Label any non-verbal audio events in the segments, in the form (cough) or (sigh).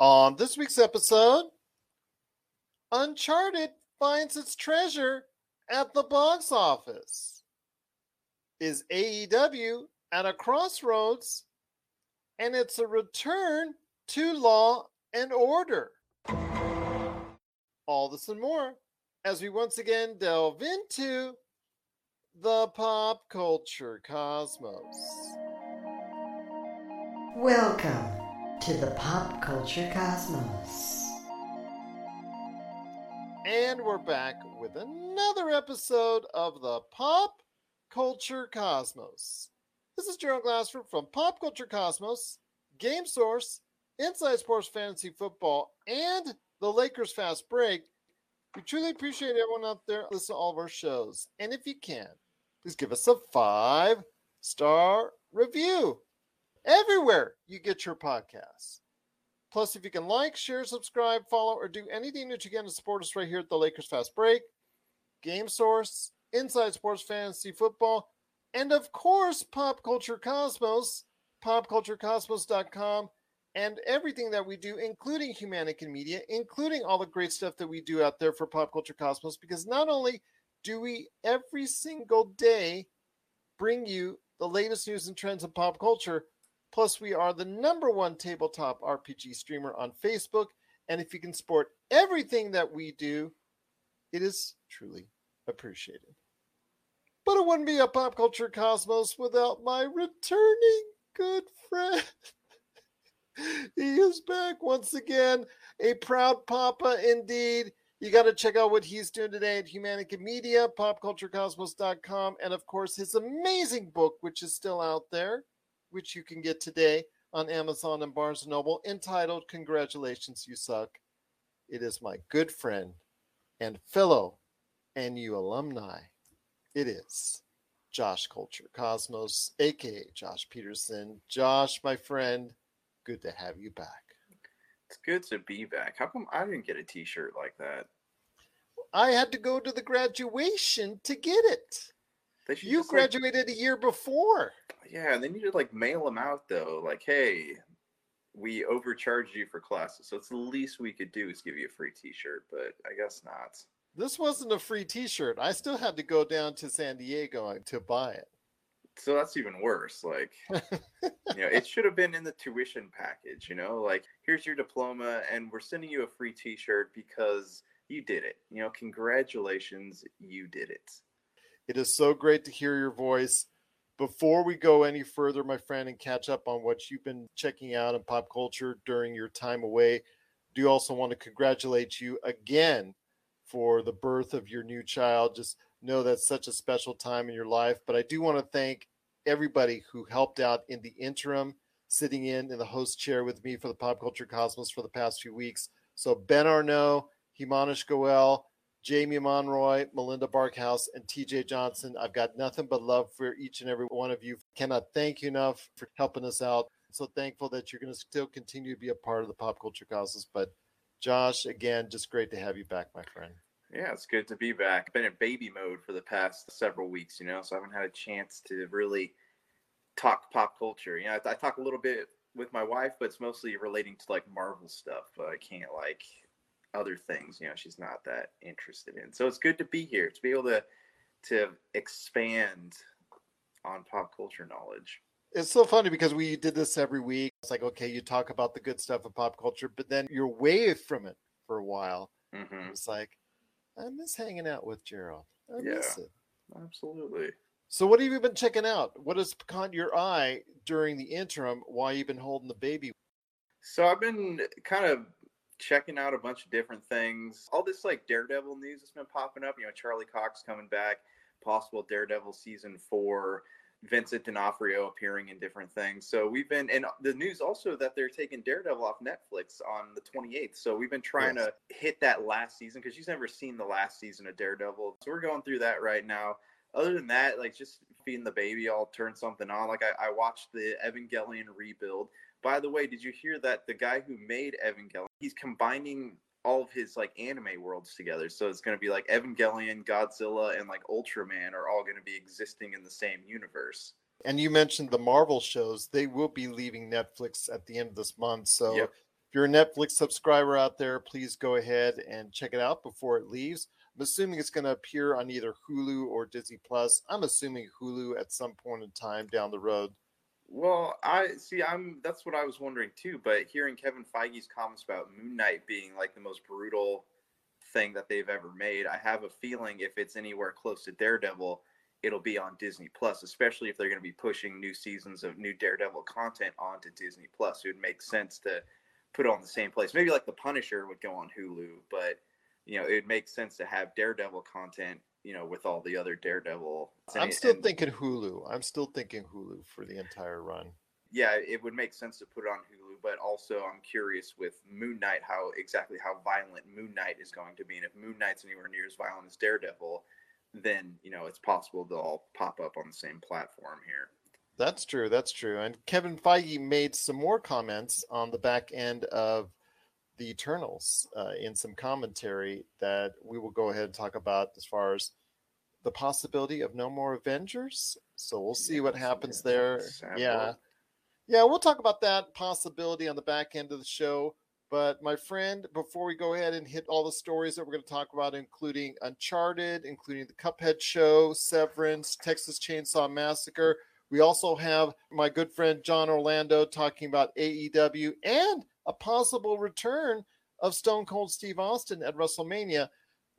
On this week's episode, Uncharted finds its treasure at the box office. Is AEW at a crossroads? And it's a return to law and order. All this and more as we once again delve into the pop culture cosmos. Welcome to the pop culture cosmos. And we're back with another episode of the Pop Culture Cosmos. This is Gerald Glassford from Pop Culture Cosmos, Game Source, Inside Sports Fantasy Football, and the Lakers Fast Break. We truly appreciate everyone out there listening to all of our shows. And if you can, please give us a five star review everywhere you get your podcasts. Plus, if you can like, share, subscribe, follow, or do anything that you can to support us right here at the Lakers Fast Break, Game Source, Inside Sports Fantasy Football, and of course, Pop Culture Cosmos, popculturecosmos.com, and everything that we do, including Humanican Media, including all the great stuff that we do out there for Pop Culture Cosmos, because not only do we every single day bring you the latest news and trends in pop culture, Plus, we are the number one tabletop RPG streamer on Facebook. And if you can support everything that we do, it is truly appreciated. But it wouldn't be a pop culture cosmos without my returning good friend. (laughs) he is back once again, a proud papa indeed. You got to check out what he's doing today at Humanica Media, popculturecosmos.com, and of course his amazing book, which is still out there which you can get today on Amazon and Barnes & Noble, entitled Congratulations, You Suck. It is my good friend and fellow NU alumni. It is Josh Culture Cosmos, aka Josh Pederson. Josh, my friend, good to have you back. It's good to be back. How come I didn't get a t shirt like that? I had to go to the graduation to get it. You graduated like, a year before. Yeah, and they need to like mail them out though. Like, hey, we overcharged you for classes, so it's the least we could do is give you a free T-shirt. But I guess not. This wasn't a free T-shirt. I still had to go down to San Diego uh, to buy it. So that's even worse. Like, (laughs) you know, it should have been in the tuition package. You know, like here's your diploma, and we're sending you a free T-shirt because you did it. You know, congratulations, you did it. It is so great to hear your voice. Before we go any further, my friend, and catch up on what you've been checking out in pop culture during your time away, do also want to congratulate you again for the birth of your new child. Just know that's such a special time in your life. But I do want to thank everybody who helped out in the interim, sitting in in the host chair with me for the Pop Culture Cosmos for the past few weeks. So Ben Arnault, Himanish Goel, Jamie Monroy, Melinda Barkhouse, and TJ Johnson. I've got nothing but love for each and every one of you. Cannot thank you enough for helping us out. So thankful that you're going to still continue to be a part of the pop culture cosmos. But Josh, again, just great to have you back, my friend. Yeah, it's good to be back. Been in baby mode for the past several weeks, you know, so I haven't had a chance to really talk pop culture. You know, I, I talk a little bit with my wife, but it's mostly relating to like Marvel stuff. But I can't like other things you know she's not that interested in. So it's good to be here to be able to to expand on pop culture knowledge. It's so funny because we did this every week. It's like okay you talk about the good stuff of pop culture but then you're away from it for a while. Mm-hmm. it's like i miss hanging out with gerald. I yeah, miss it. absolutely. So what have you been checking out? What has caught your eye during the interim while you've been holding the baby? So i've been kind of checking out a bunch of different things. All this like Daredevil news that's been popping up. You know, Charlie Cox coming back, possible Daredevil season four. Vincent D'Onofrio appearing in different things. So we've been, and the news also that they're taking Daredevil off Netflix on the 28th. So we've been trying yes. to hit that last season because she's never seen the last season of Daredevil. So we're going through that right now. Other than that, like just feeding the baby, I'll turn something on. Like I, I watched the Evangelion rebuild. By the way, did you hear that the guy who made Evangelion, he's combining all of his like anime worlds together. So it's going to be like Evangelion, Godzilla, and like Ultraman are all going to be existing in the same universe. And you mentioned the Marvel shows; they will be leaving Netflix at the end of this month. So yep. If you're a Netflix subscriber out there, please go ahead and check it out before it leaves. I'm assuming it's going to appear on either Hulu or Disney Plus. I'm assuming Hulu at some point in time down the road. Well, I see. I'm. That's what I was wondering too. But hearing Kevin Feige's comments about Moon Knight being like the most brutal thing that they've ever made, I have a feeling if it's anywhere close to Daredevil, it'll be on Disney Plus. Especially if they're going to be pushing new seasons of new Daredevil content onto Disney Plus, it would make sense to put it on the same place. Maybe like The Punisher would go on Hulu, but you know, it makes sense to have Daredevil content you know, with all the other Daredevil. I'm still and, thinking Hulu. I'm still thinking Hulu for the entire run. Yeah, it would make sense to put it on Hulu, but also I'm curious with Moon Knight how exactly how violent Moon Knight is going to be, and if Moon Knight's anywhere near as violent as Daredevil, then you know it's possible they'll all pop up on the same platform here. That's true. That's true. And Kevin Feige made some more comments on the back end of the Eternals uh, in some commentary that we will go ahead and talk about as far as the possibility of no more Avengers. So we'll see what happens there. Yeah. Yeah, we'll talk about that possibility on the back end of the show. But my friend, before we go ahead and hit all the stories that we're going to talk about, including Uncharted, including the Cuphead show, Severance, Texas Chainsaw Massacre, we also have my good friend John Orlando talking about AEW and a possible return of Stone Cold Steve Austin at WrestleMania.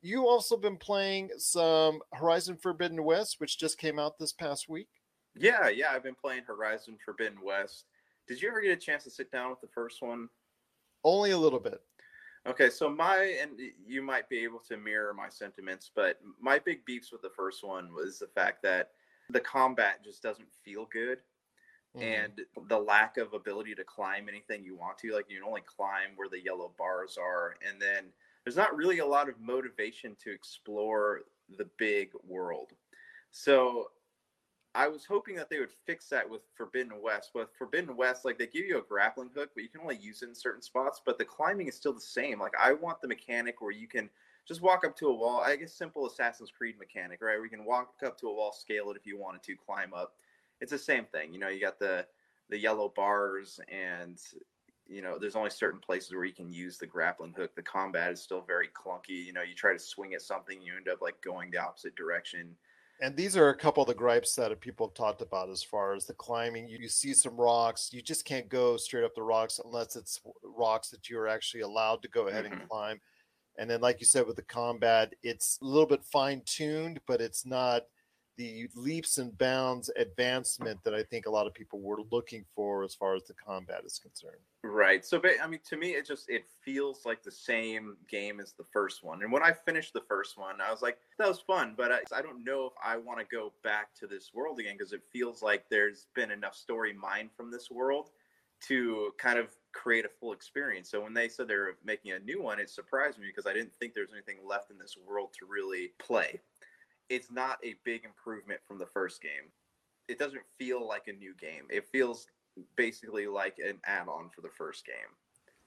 You also been playing some Horizon Forbidden West, which just came out this past week. Yeah, yeah, I've been playing Horizon Forbidden West. Did you ever get a chance to sit down with the first one? Only a little bit. Okay, so my and you might be able to mirror my sentiments, but my big beefs with the first one was the fact that the combat just doesn't feel good mm-hmm. and the lack of ability to climb anything you want to. Like you can only climb where the yellow bars are, and then there's not really a lot of motivation to explore the big world. So I was hoping that they would fix that with Forbidden West. But Forbidden West, like they give you a grappling hook, but you can only use it in certain spots. But the climbing is still the same. Like I want the mechanic where you can just walk up to a wall. I guess simple Assassin's Creed mechanic, right? Where you can walk up to a wall, scale it if you wanted to, climb up it's the same thing. You know, you got the the yellow bars and you know there's only certain places where you can use the grappling hook. The combat is still very clunky you know you try to swing at something you end up like going the opposite direction. And these are a couple of the gripes that people have talked about as far as the climbing. You, you see some rocks you just can't go straight up the rocks unless it's rocks that you're actually allowed to go ahead mm-hmm. and climb. And then like you said with the combat it's a little bit fine tuned but it's not the leaps and bounds advancement that I think a lot of people were looking for as far as the combat is concerned. Right. So, I mean, to me, it just it feels like the same game as the first one. And when I finished the first one, I was like, that was fun, but I, I don't know if I want to go back to this world again because it feels like there's been enough story mined from this world to kind of create a full experience. So when they said they're making a new one, it surprised me because I didn't think there was anything left in this world to really play it's not a big improvement from the first game. It doesn't feel like a new game. It feels basically like an add-on for the first game.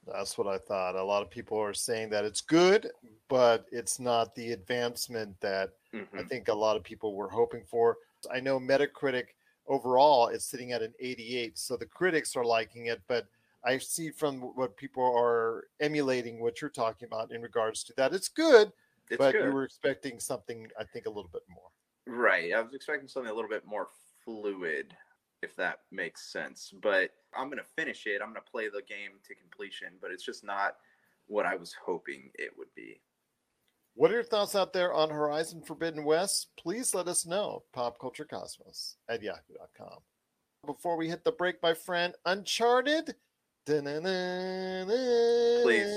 That's what I thought. A lot of people are saying that it's good, but it's not the advancement that mm-hmm. I think a lot of people were hoping for. I know Metacritic overall is sitting at an 88, so the critics are liking it, but I see from what people are emulating what you're talking about in regards to that. It's good, it's but good. you were expecting something, I think, a little bit more. Right. I was expecting something a little bit more fluid, if that makes sense. But I'm going to finish it. I'm going to play the game to completion, but it's just not what I was hoping it would be. What are your thoughts out there on Horizon Forbidden West? Please let us know. Popculturecosmos at yahoo.com. Before we hit the break, my friend, Uncharted. Please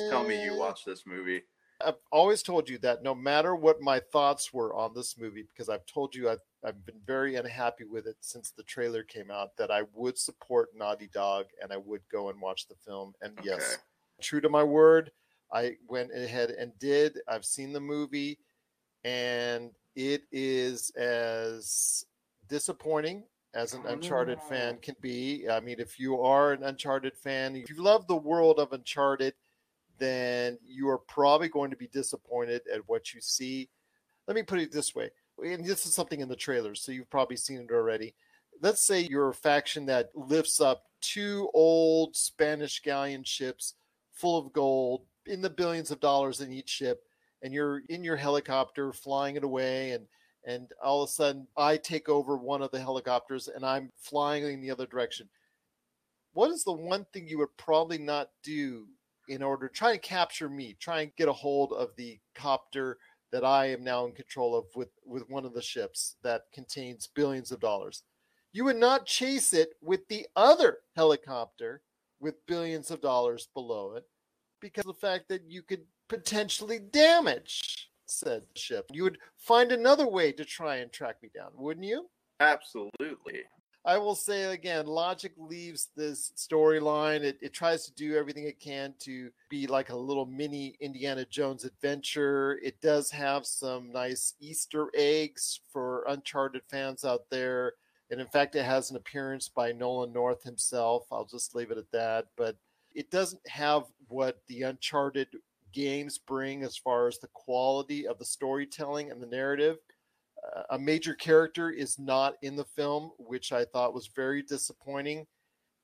tell me you watched this movie. I've always told you that no matter what my thoughts were on this movie, because I've told you I've, I've been very unhappy with it since the trailer came out, that I would support Naughty Dog and I would go and watch the film. And okay. yes, true to my word, I went ahead and did. I've seen the movie, and it is as disappointing as an Uncharted fan can be. I mean, if you are an Uncharted fan, if you love the world of Uncharted, then you are probably going to be disappointed at what you see. Let me put it this way, and this is something in the trailers, so you've probably seen it already. Let's say you're a faction that lifts up two old Spanish galleon ships full of gold in the billions of dollars in each ship and you're in your helicopter flying it away and and all of a sudden I take over one of the helicopters and I'm flying in the other direction. What is the one thing you would probably not do in order to try and capture me, try and get a hold of the copter that I am now in control of with, with one of the ships that contains billions of dollars? You would not chase it with the other helicopter with billions of dollars below it because of the fact that you could potentially damage said ship. You would find another way to try and track me down, wouldn't you? Absolutely. I will say again, logic leaves this storyline. It, it tries to do everything it can to be like a little mini Indiana Jones adventure. It does have some nice Easter eggs for Uncharted fans out there. And in fact, it has an appearance by Nolan North himself. I'll just leave it at that. But it doesn't have what the Uncharted games bring as far as the quality of the storytelling and the narrative. A major character is not in the film, which I thought was very disappointing.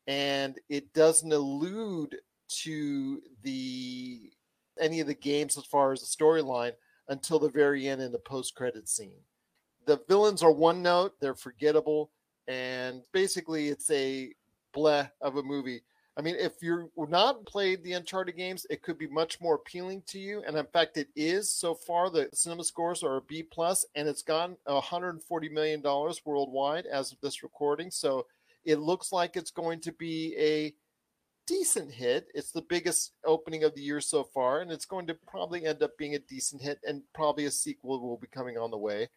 And it doesn't allude to the any of the games as far as the storyline until the very end in the post-credit scene. The villains are one note, they're forgettable, and basically it's a bleh of a movie I mean, if you're not played the Uncharted games, it could be much more appealing to you. And in fact, it is so far. The cinema scores are a B plus, and it's gotten 140 million dollars worldwide as of this recording. So it looks like it's going to be a decent hit. It's the biggest opening of the year so far, and it's going to probably end up being a decent hit, and probably a sequel will be coming on the way.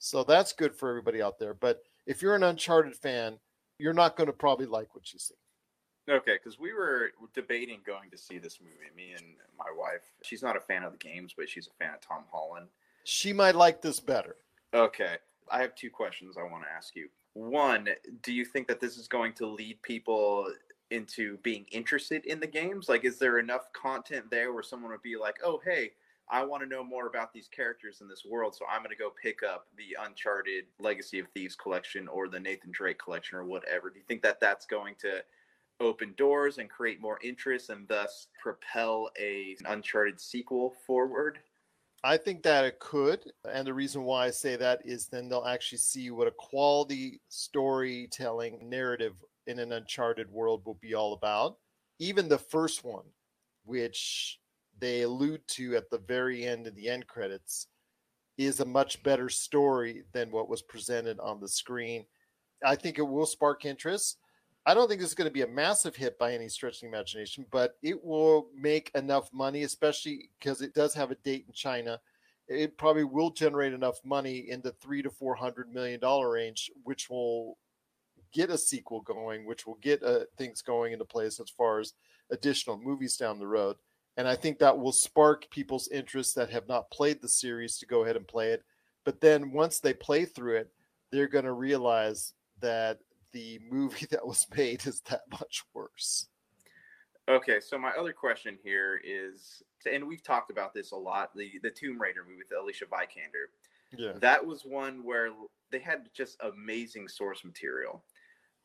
So that's good for everybody out there. But if you're an Uncharted fan, you're not going to probably like what you see. Okay, because we were debating going to see this movie. Me and my wife. She's not a fan of the games, but she's a fan of Tom Holland. She might like this better. Okay, I have two questions I want to ask you. One, do you think that this is going to lead people into being interested in the games? Like, is there enough content there where someone would be like, "Oh, hey, I want to know more about these characters in this world, so I'm going to go pick up the Uncharted Legacy of Thieves collection or the Nathan Drake collection or whatever." Do you think that that's going to open doors and create more interest and thus propel a an uncharted sequel forward? I think that it could and the reason why i say that is then they'll actually see what a quality storytelling narrative in an uncharted world will be all about. Even the first one which they allude to at the very end of the end credits is a much better story than what was presented on the screen. I think it will spark interest I don't think this is going to be a massive hit by any stretch of the imagination, but it will make enough money, especially because it does have a date in China. It probably will generate enough money in the three to four hundred million dollar range, which will get a sequel going, which will get uh, things going into place as far as additional movies down the road. And I think that will spark people's interest that have not played the series to go ahead and play it. But then once they play through it, they're going to realize that the movie (laughs) that was made is that much worse. Okay, so my other question here is, and we've talked about this a lot, the the Tomb Raider movie with Alicia Vikander. Yeah. That was one where they had just amazing source material.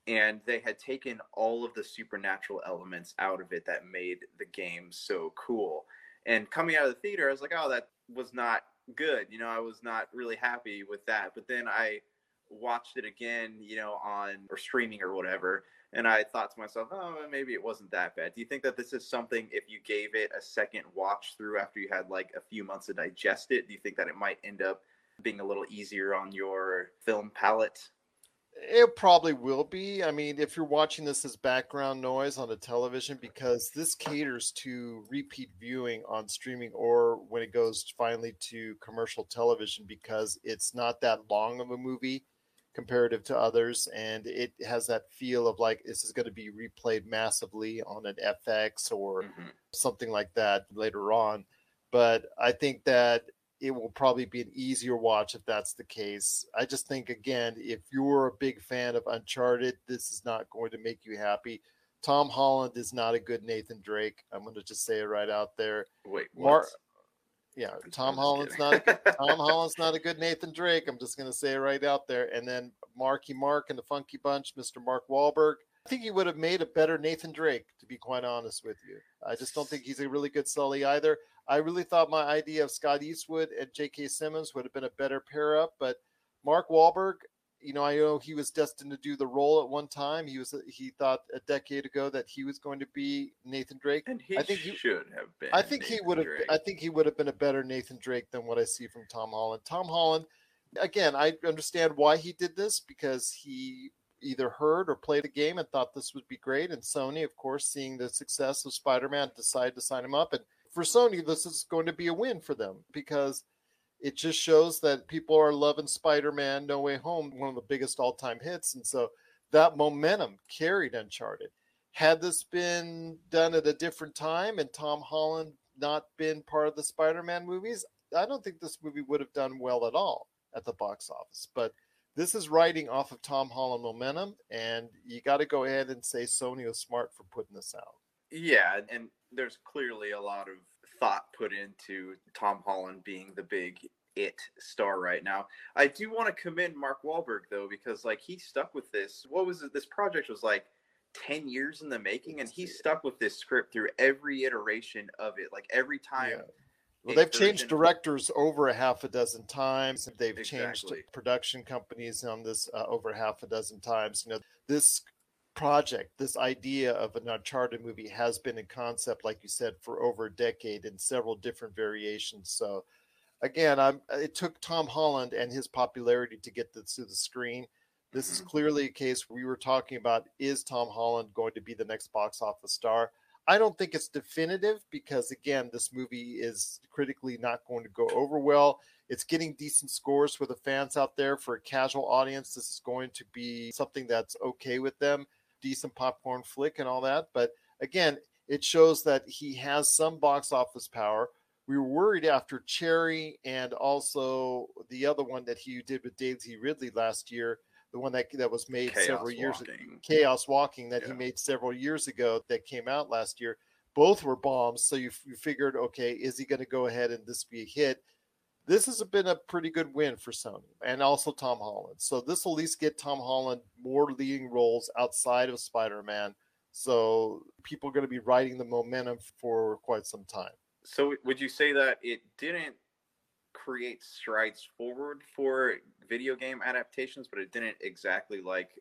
And they had taken all of the supernatural elements out of it that made the game so cool. And coming out of the theater, I was like, oh, that was not good. You know, I was not really happy with that. But then I watched it again, you know, on or streaming or whatever, and I thought to myself, oh, maybe it wasn't that bad. Do you think that this is something if you gave it a second watch through after you had like a few months to digest it, do you think that it might end up being a little easier on your film palette? It probably will be. I mean, if you're watching this as background noise on a television, because this caters to repeat viewing on streaming or when it goes finally to commercial television, because it's not that long of a movie comparative to others, and it has that feel of like this is going to be replayed massively on an FX or mm-hmm. something like that later on. But I think that it will probably be an easier watch if that's the case. I just think again, if you're a big fan of Uncharted, this is not going to make you happy. Tom Holland is not a good Nathan Drake. I'm going to just say it right out there. Wait, Mar- yeah, Tom Holland's not a good, (laughs) Tom Holland's not a good Nathan Drake. I'm just going to say it right out there. And then Marky Mark and the Funky Bunch, Mr. Mark Wahlberg. I think he would have made a better Nathan Drake, to be quite honest with you. I just don't think he's a really good Sully either. I really thought my idea of Scott Eastwood and J.K. Simmons would have been a better pair up, but Mark Wahlberg, you know, I know he was destined to do the role at one time. He was he thought a decade ago that he was going to be Nathan Drake. And he I think he- should have been. I think he would have. Drake. I think he would have been a better Nathan Drake than what I see from Tom Holland. Tom Holland, again, I understand why he did this because he either heard or played a game and thought this would be great. And Sony, of course, seeing the success of Spider-Man, decided to sign him up. And for Sony, this is going to be a win for them because it just shows that people are loving Spider-Man: No Way Home, one of the biggest all-time hits, and so that momentum carried Uncharted. Had this been done at a different time and Tom Holland not been part of the Spider-Man movies, I don't think this movie would have done well at all at the box office. But this is riding off of Tom Holland momentum, and you got to go ahead and say Sony was smart for putting this out. Yeah, and there's clearly a lot of thought put into Tom Holland being the big it star right now. I do want to commend Mark Wahlberg though, because like he stuck with this. What was it? This project was like 10 years in the making, and he stuck with this script through every iteration of it. Like every time. Yeah. Well, they've changed directors over a half a dozen times. They've changed production companies on this uh, over half a dozen times. You know, this project, this idea of an Uncharted movie has been in concept, like you said, for over a decade in several different variations. So, again, I'm, it took Tom Holland and his popularity to get this to the screen. This is Mhm. clearly a case where we were talking about is Tom Holland going to be the next box office star? I don't think it's definitive because again, this movie is critically not going to go over well. It's getting decent scores for the fans out there. For a casual audience, this is going to be something that's okay with them. Decent popcorn flick and all that. But again, it shows that he has some box office power. We were worried after Cherry and also the other one that he did with Dave Daisy Ridley last year, the one that that was made Chaos several years ago. Chaos Walking that he made several years ago that came out last year. Both were bombs. So you, you figured, okay, is he going to go ahead and this be a hit? This has been a pretty good win for Sony and also Tom Holland. So this will at least get Tom Holland more leading roles outside of Spider Man. So people are going to be riding the momentum for quite some time. So would you say that it didn't create strides forward for video game adaptations, but it didn't exactly like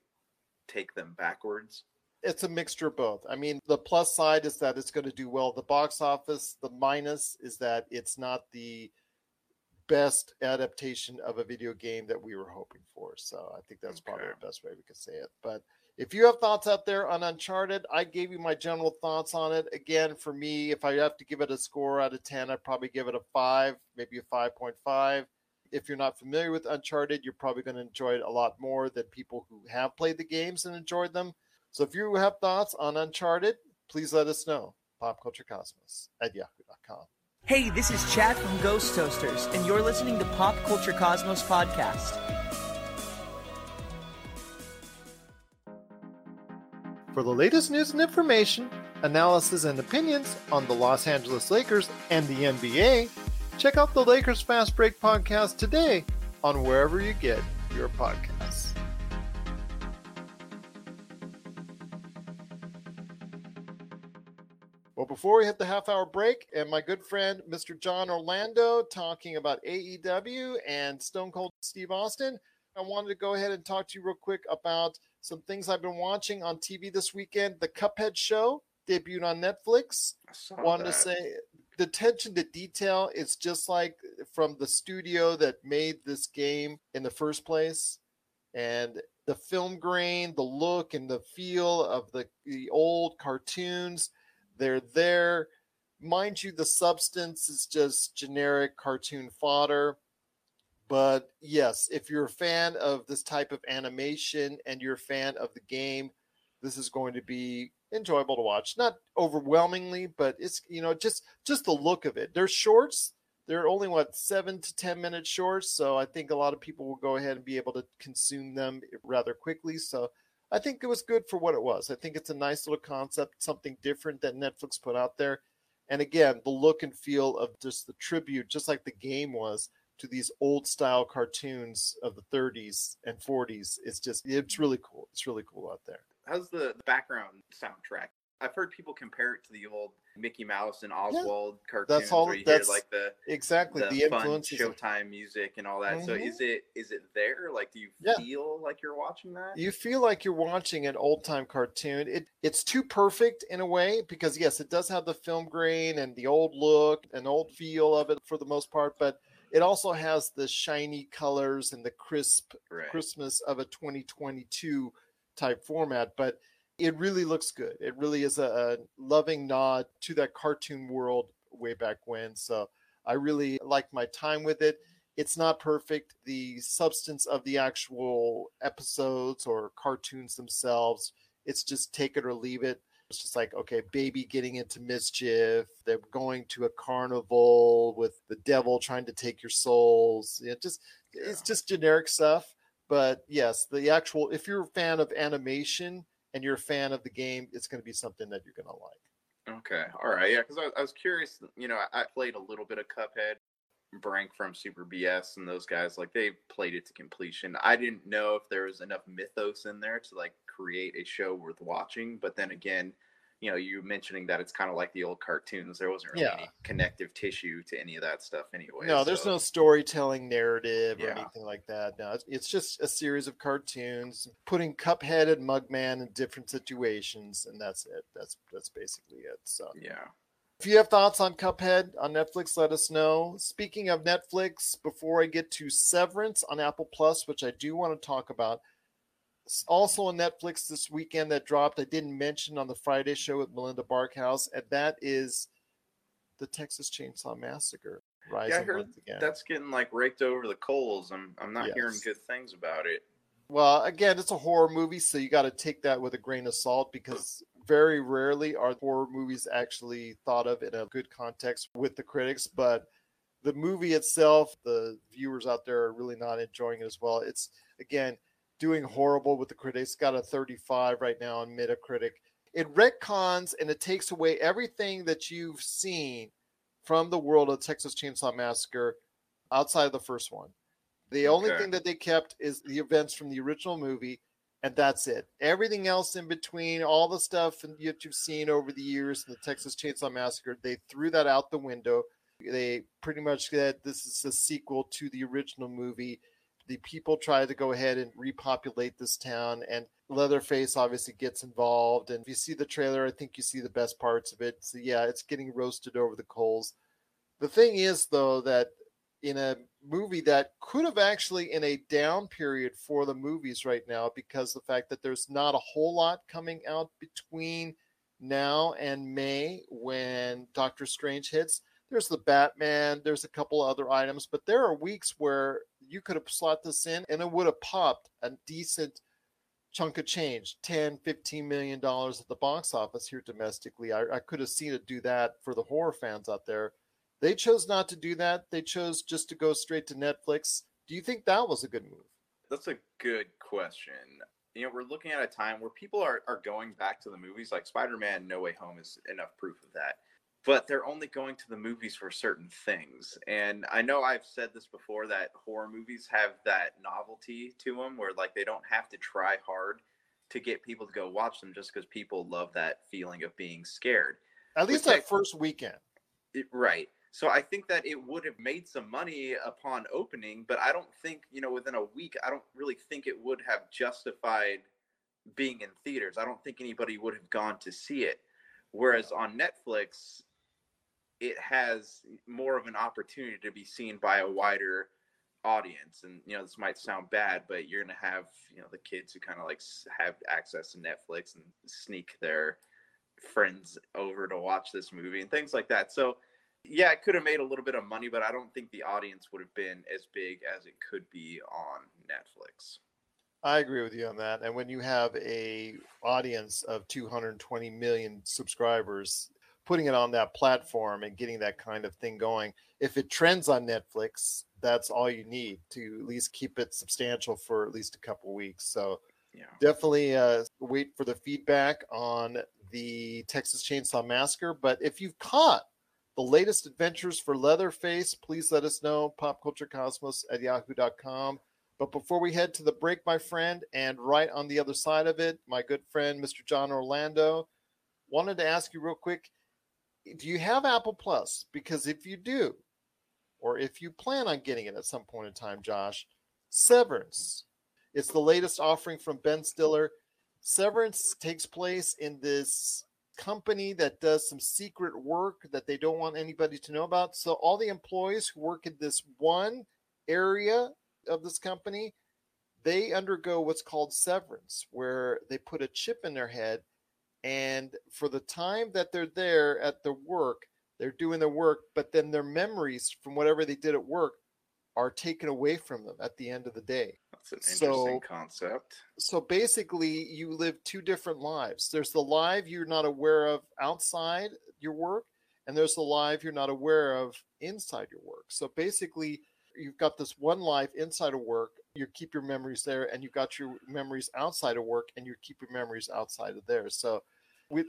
take them backwards? it's a mixture of both. I mean, the plus side is that it's going to do well at the box office. The minus is that it's not the best adaptation of a video game that we were hoping for. So I think that's probably the best way we could say it. But if you have thoughts out there on Uncharted, I gave you my general thoughts on it. Again, for me, if I have to give it a score out of 10, I'd probably give it a 5, maybe a 5.5. If you're not familiar with Uncharted, you're probably going to enjoy it a lot more than people who have played the games and enjoyed them. So if you have thoughts on Uncharted, please let us know. Popculturecosmos at yahoo.com. Hey, this is Chad from Ghost Toasters, and you're listening to Pop Culture Cosmos Podcast. For the latest news and information, analysis and opinions on the Los Angeles Lakers and the NBA, check out the Lakers Fast Break podcast today on wherever you get your podcasts. Before we hit the half hour break, and my good friend Mr. John Orlando talking about AEW and Stone Cold Steve Austin, I wanted to go ahead and talk to you real quick about some things I've been watching on TV this weekend. The Cuphead show debuted on Netflix. I Wanted to say the attention to detail is just like from the studio that made this game in the first place. And the film grain, the look and the feel of the, the old cartoons, they're there. Mind you, the substance is just generic cartoon fodder. But yes, if you're a fan of this type of animation and you're a fan of the game, this is going to be enjoyable to watch. Not overwhelmingly, but it's you know just just the look of it. They're shorts. They're only what seven to ten minute shorts, so I think a lot of people will go ahead and be able to consume them rather quickly. So I think it was good for what it was. I think it's a nice little concept, something different that Netflix put out there. And again, the look and feel of just the tribute, just like the game was to these old style cartoons of the 30s and 40s. It's just, it's really cool. It's really cool out there. how's the background soundtrack? I've heard people compare it to the old Mickey Mouse and Oswald cartoons That's all- where you that's hear like the Exactly. the, The, fun. Showtime music and all that. So Mhm. is it is it there? Like, do you Yeah. feel like you're watching that? you feel like you're watching an old time cartoon. It it's too perfect in a way because yes, it does have the film grain and the old look and old feel of it for the most part, but it also has the shiny colors and the crisp right. Christmas of a 2022 type format, but it really looks good. It really is a, a loving nod to that cartoon world way back when. So I really like my time with it. It's not perfect. The substance of the actual episodes or cartoons themselves, it's just take it or leave it. It's just like, okay, baby getting into mischief. They're going to a carnival with the devil trying to take your souls. It just it's just generic stuff. But yes, the actual if you're a fan of animation and you're a fan of the game, it's going to be something that you're going to like. Okay. All right. Yeah. Because I, I was curious. You know, I, I played a little bit of Cuphead. Brank from Super BS and those guys, like they played it to completion. I didn't know if there was enough mythos in there to like create a show worth watching. But then again, you know, you mentioning that it's kind of like the old cartoons. There wasn't really Yeah. any connective tissue to any of that stuff anyway. no, there's no storytelling narrative or anything like that. No, it's, it's just a series of cartoons putting Cuphead and Mugman in different situations, and that's it. That's that's basically it. So Yeah. If you have thoughts on Cuphead on Netflix, let us know. Speaking of Netflix, before I get to Severance on Apple Plus, which I do want to talk about, s- also on Netflix this weekend that dropped, I didn't mention on the Friday show with Melinda Barkhouse, and that is the Texas Chainsaw Massacre rising heard once again. That's getting like raked over the coals. I'm I'm not hearing good things about it. Well, again, it's a horror movie, so you got to take that with a grain of salt because very rarely are horror movies actually thought of in a good context with the critics. But the movie itself, the viewers out there are really not enjoying it as well. It's again doing horrible with the critics. It's got a 35 right now on Metacritic. It retcons and it takes away everything that you've seen from the world of Texas Chainsaw Massacre outside of the first one. The only thing that they kept is the events from the original movie, and that's it. Everything else in between, all the stuff that you've seen over the years, in the Texas Chainsaw Massacre, they threw that out the window. They pretty much said this is a sequel to the original movie. The people try to go ahead and repopulate this town, and Leatherface obviously gets involved. And if you see the trailer, I think you see the best parts of it. So, yeah, it's getting roasted over the coals. The thing is, though, that in a movie that could have actually in a down period for the movies right now because the fact that there's not a whole lot coming out between now and May when Doctor Strange hits. There's the Batman, there's a couple other items, but there are weeks where you could have slot this in and it would have popped a decent chunk of change 10 15 million dollars at the box office here domestically I, I could have seen it do that for the horror fans out there they chose not to do that. They chose just to go straight to Netflix. Do you think that was a good move? That's a good question. You know, we're looking at a time where people are, are going back to the movies. Like Spider Man No Way Home is enough proof of that. But they're only going to the movies for certain things. And I know I've said this before that horror movies have that novelty to them where, like, they don't have to try hard to get people to go watch them just because people love that feeling of being scared. At least Which that I- first weekend. It, right. So I think that it would have made some money upon opening, but I don't think, you know, within a week, I don't really think it would have justified being in theaters. I don't think anybody would have gone to see it. Whereas on Netflix, it has more of an opportunity to be seen by a wider audience. And, you know, this might sound bad, but you're going to have, you know, the kids who kind of like have access to Netflix and sneak their friends over to watch this movie and things like that. So, yeah, it could have made a little bit of money, but I don't think the audience would have been as big as it could be on Netflix. I agree with you on that. And when you have a audience of 220 million subscribers, putting it on that platform and getting that kind of thing going, if it trends on Netflix, that's all you need to at least keep it substantial for at least a couple weeks. So Yeah. definitely uh, wait for the feedback on the Texas Chainsaw Massacre. But if you've caught the latest adventures for Leatherface, please let us know. Popculturecosmos at yahoo.com. But before we head to the break, my friend, and right on the other side of it, my good friend, Mr. John Orlando, wanted to ask you real quick do you have Apple Plus? Because if you do, or if you plan on getting it at some point in time, Josh, Severance. It's the latest offering from Ben Stiller. Severance takes place in this company that does some secret work that they don't want anybody to know about. So all the employees who work in this one area of this company, they undergo what's called severance, where they put a chip in their head and for the time that they're there at the work, they're doing their work, but then their memories from whatever they did at work are taken away from them at the end of the day. That's an interesting So- concept. So basically, you live two different lives. There's the life you're not aware of outside your work, and there's the life you're not aware of inside your work. So basically, you've got this one life inside of work. You keep your memories there, and you've got your memories outside of work, and you keep your memories outside of there. So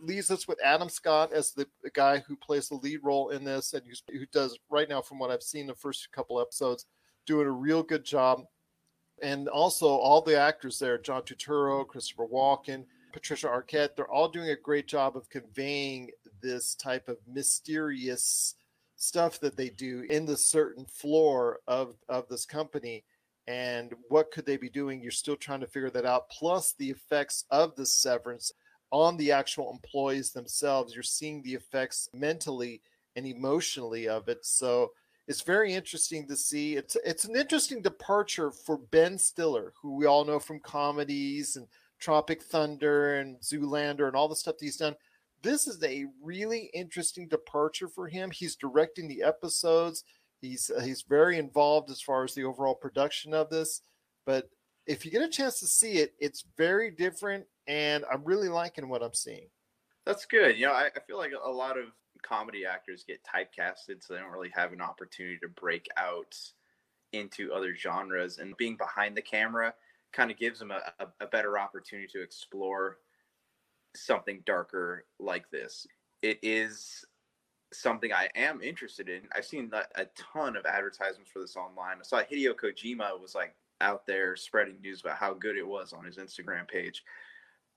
leaves us with Adam Scott as the, guy who plays the lead role in this, and who does right now, from what I've seen, the first couple episodes, doing a real good job. And also all the actors there john turturro christopher walken patricia arquette they're all doing a great job of conveying this type of mysterious stuff that they do in the certain floor of of this company. And what could they be doing? You're still trying to figure that out. Plus the effects of the severance on the actual employees themselves you're seeing the effects mentally and emotionally of it so it's very interesting to see. It's it's an interesting departure for Ben Stiller, who we all know from comedies and Tropic Thunder and Zoolander and all the stuff that he's done. This is a really interesting departure for him. He's directing the episodes. He's he's very involved as far as the overall production of this. But if you get a chance to see it, it's very different, and I'm really liking what I'm seeing. That's good. You know, I, I feel like a lot of comedy actors get typecasted, so they don't really have an opportunity to break out into other genres. And being behind the camera kind of gives them a, a, a better opportunity to explore something darker like this. It is something I am interested in. I've seen a, a ton of advertisements for this online. I saw Hideo Kojima was like out there spreading news about how good it was on his Instagram page.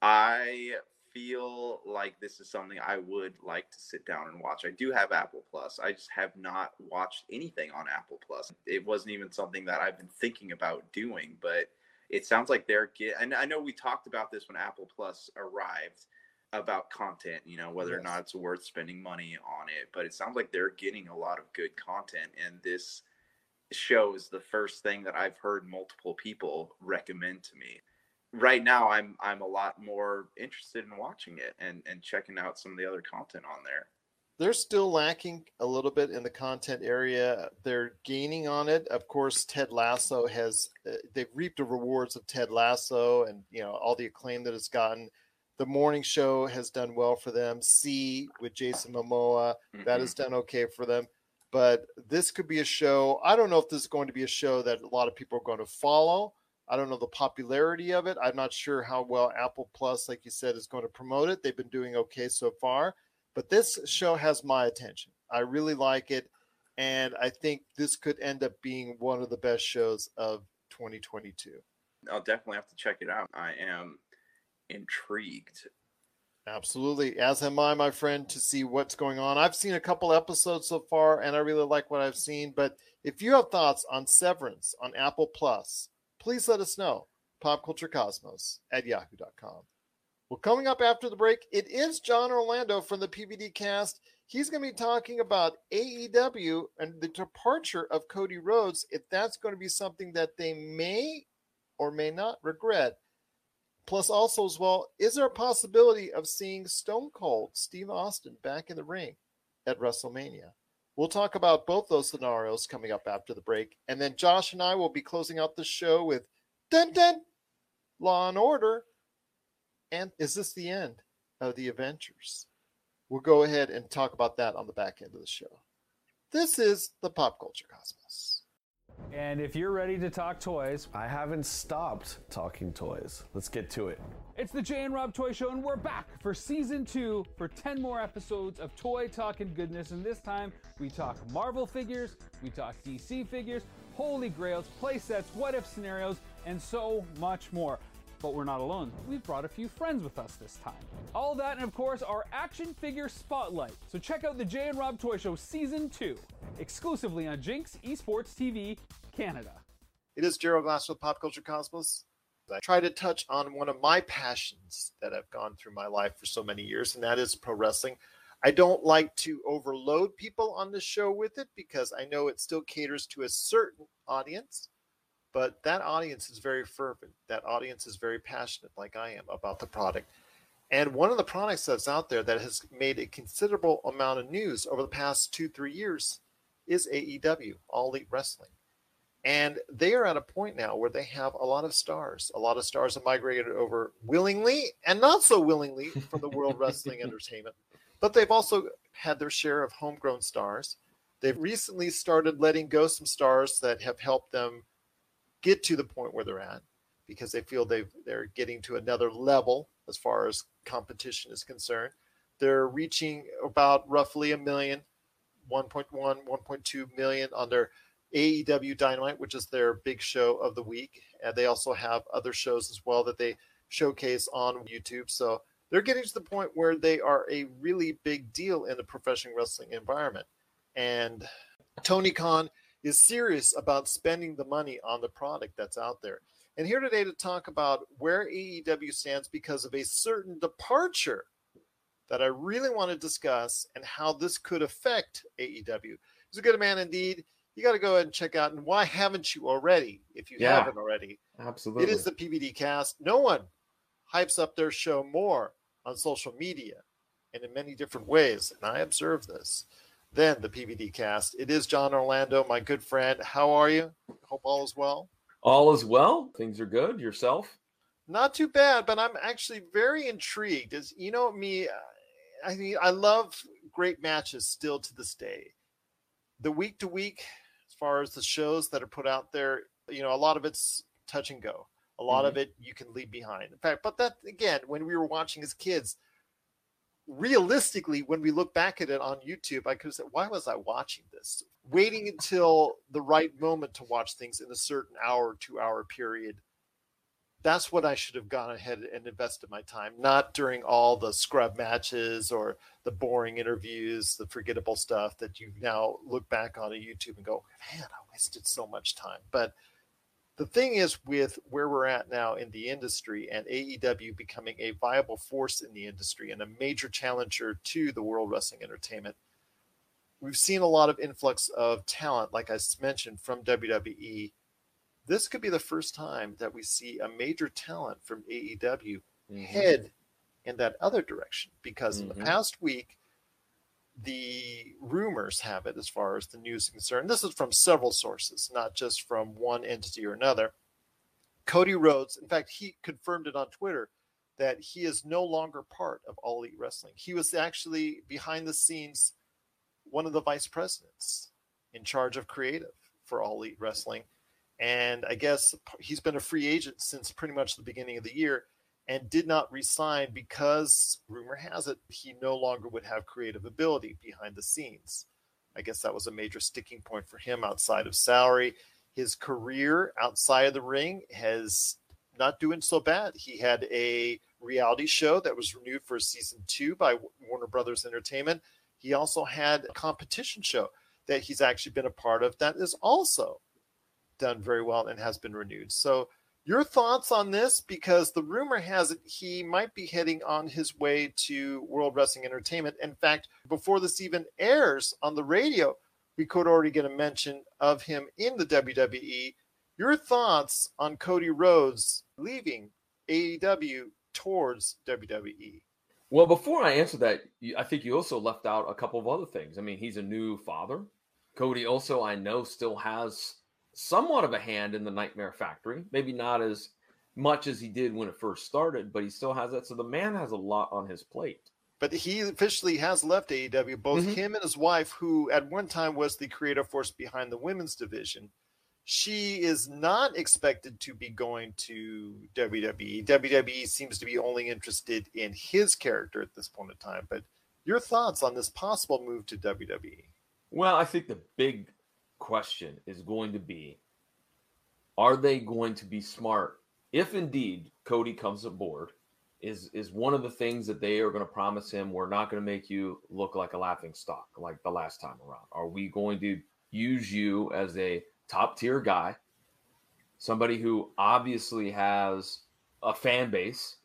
I feel like this is something I would like to sit down and watch. I do have Apple Plus. I just have not watched anything on Apple Plus. It wasn't even something that I've been thinking about doing, but it sounds like they're get and I know we talked about this when Apple Plus arrived about content, you know, whether or not it's worth spending money on it, but it sounds like they're getting a lot of good content and this show is the first thing that I've heard multiple people recommend to me right now I'm I'm a lot more interested in watching it and and checking out some of the other content on there. they're still lacking a little bit in the content area. They're gaining on it. Of course, Ted Lasso has uh, they've reaped the rewards of Ted Lasso and you know all the acclaim that it's gotten. The morning show has done well for them. See with Jason Momoa that Mhm. has done okay for them. But this could be a show. I don't know if this is going to be a show that a lot of people are going to follow. I don't know the popularity of it. I'm not sure how well Apple Plus, like you said, is going to promote it. They've been doing okay so far. But this show has my attention. I really like it. And I think this could end up being one of the best shows of 2022. I'll definitely have to check it out. I am intrigued. Absolutely. As am I, my friend, to see what's going on. I've seen a couple episodes so far and I really like what I've seen. But if you have thoughts on Severance on Apple Plus, please let us know. Popculturecosmos at yahoo.com. Well, coming up after the break, it is John Orlando from the PVD cast. He's going to be talking about AEW and the departure of Cody Rhodes, if that's going to be something that they may or may not regret. Plus, also as well, is there a possibility of seeing Stone Cold Steve Austin back in the ring at WrestleMania? We'll talk about both those scenarios coming up after the break, and then Josh and I will be closing out the show with Dun Dun Law and Order. And is this the end of the Avengers? We'll go ahead and talk about that on the back end of the show. This is the Pop Culture Cosmos. And if you're ready to talk toys, I haven't stopped talking toys. Let's get to it. It's the Jay and Rob Toy Show, and we're back for season two for 10 more episodes of Toy Talk and Goodness. And this time we talk Marvel figures, we talk DC figures, holy grails, play sets, what if scenarios, and so much more. But we're not alone. We've brought a few friends with us this time. All that, and of course, our action figure spotlight. So check out the Jay and Rob Toy Show season two, exclusively on Jinx Esports TV Canada. It is Gerald Glass with Pop Culture Cosmos. I try to touch on one of my passions that I've gone through my life for so many years, and that is pro wrestling. I don't like to overload people on the show with it because I know it still caters to a certain audience, but that audience is very fervent. That audience is very passionate, like I am, about the product. And one of the products that's out there that has made a considerable amount of news over the past two, three years is AEW, All Elite Wrestling. And they are at a point now where they have a lot of stars. A lot of stars have migrated over willingly and not so willingly from the World Wrestling (laughs) Entertainment. But they've also had their share of homegrown stars. They've recently started letting go some stars that have helped them get to the point where they're at because they feel they've they're getting to another level as far as competition is concerned. They're reaching about roughly a million, 1.1, 1.2 million on their AEW Dynamite, which is their big show of the week. And they also have other shows as well that they showcase on YouTube. So they're getting to the point where they are a really big deal in the professional wrestling environment. And Tony Khan is serious about spending the money on the product that's out there. And here today to talk about where AEW stands because of a certain departure that I really want to discuss and how this could affect AEW. He's a good man indeed you got to go ahead and check out. And why haven't you already? If you Yeah. haven't already, Absolutely. it is the PVD cast. No one hypes up their show more on social media and in many different ways. And I observe this. Than the PVD cast. It is John Orlando, my good friend. How are you? Hope all is well. All is well. Things are good. Yourself? Not too bad, but I'm actually very intrigued. As you know, me, I mean, I love great matches still to this day. The week to week, far as the shows that are put out there, you know, a lot of it's touch and go. A lot of mm-hmm. it you can leave behind. In fact, but that again, when we were watching as kids, realistically, when we look back at it on YouTube, I could have said, why was I watching this? Waiting until the right moment to watch things in a certain hour, two hour period. That's what I should have gone ahead and invested my time, not during all the scrub matches or the boring interviews, the forgettable stuff that you now look back on a YouTube and go, man, I wasted so much time. But the thing is with where we're at now in the industry and AEW becoming a viable force in the industry and a major challenger to the World Wrestling Entertainment, we've seen a lot of influx of talent, like I mentioned, from WWE. This could be the first time that we see a major talent from AEW head in that other direction because in the Mhm. past week, the rumors have it as far as the news is concerned. This is from several sources, not just from one entity or another. Cody Rhodes, in fact, he confirmed it on Twitter that he is no longer part of All Elite Wrestling. He was actually behind the scenes one of the vice presidents in charge of creative for All Elite Wrestling. And I guess he's been a free agent since pretty much the beginning of the year and did not resign because rumor has it he no longer would have creative ability behind the scenes. I guess that was a major sticking point for him outside of salary. His career outside of the ring has not doing so bad. He had a reality show that was renewed for season two by Warner Brothers Entertainment. He also had a competition show that he's actually been a part of that is also done very well and has been renewed. So, your thoughts on this? Because the rumor has it he might be heading on his way to World Wrestling Entertainment. In fact, before this even airs on the radio, we could already get a mention of him in the WWE. Your thoughts on Cody Rhodes leaving AEW towards? WWE? Well, before I answer that, I think you also left out a couple of other things. I mean, he's a new father. Cody also, I know, still has somewhat of a hand in the Nightmare Factory. Maybe not as much as he did when it first started, but he still has that. So the man has a lot on his plate. But he officially has left AEW. Both Mhm. him and his wife, who at one time was the creative force behind the women's division, she is not expected to be going to WWE. WWE seems to be only interested in his character at this point in time. But your thoughts on this possible move to WWE? Well, I think the big question is going to be are they going to be smart if indeed Cody comes aboard? Is is one of the things that they are going to promise him? We're not going to make you look like a laughing stock like the last time around. Are we going to use you as a top tier guy, somebody who obviously has a fan base?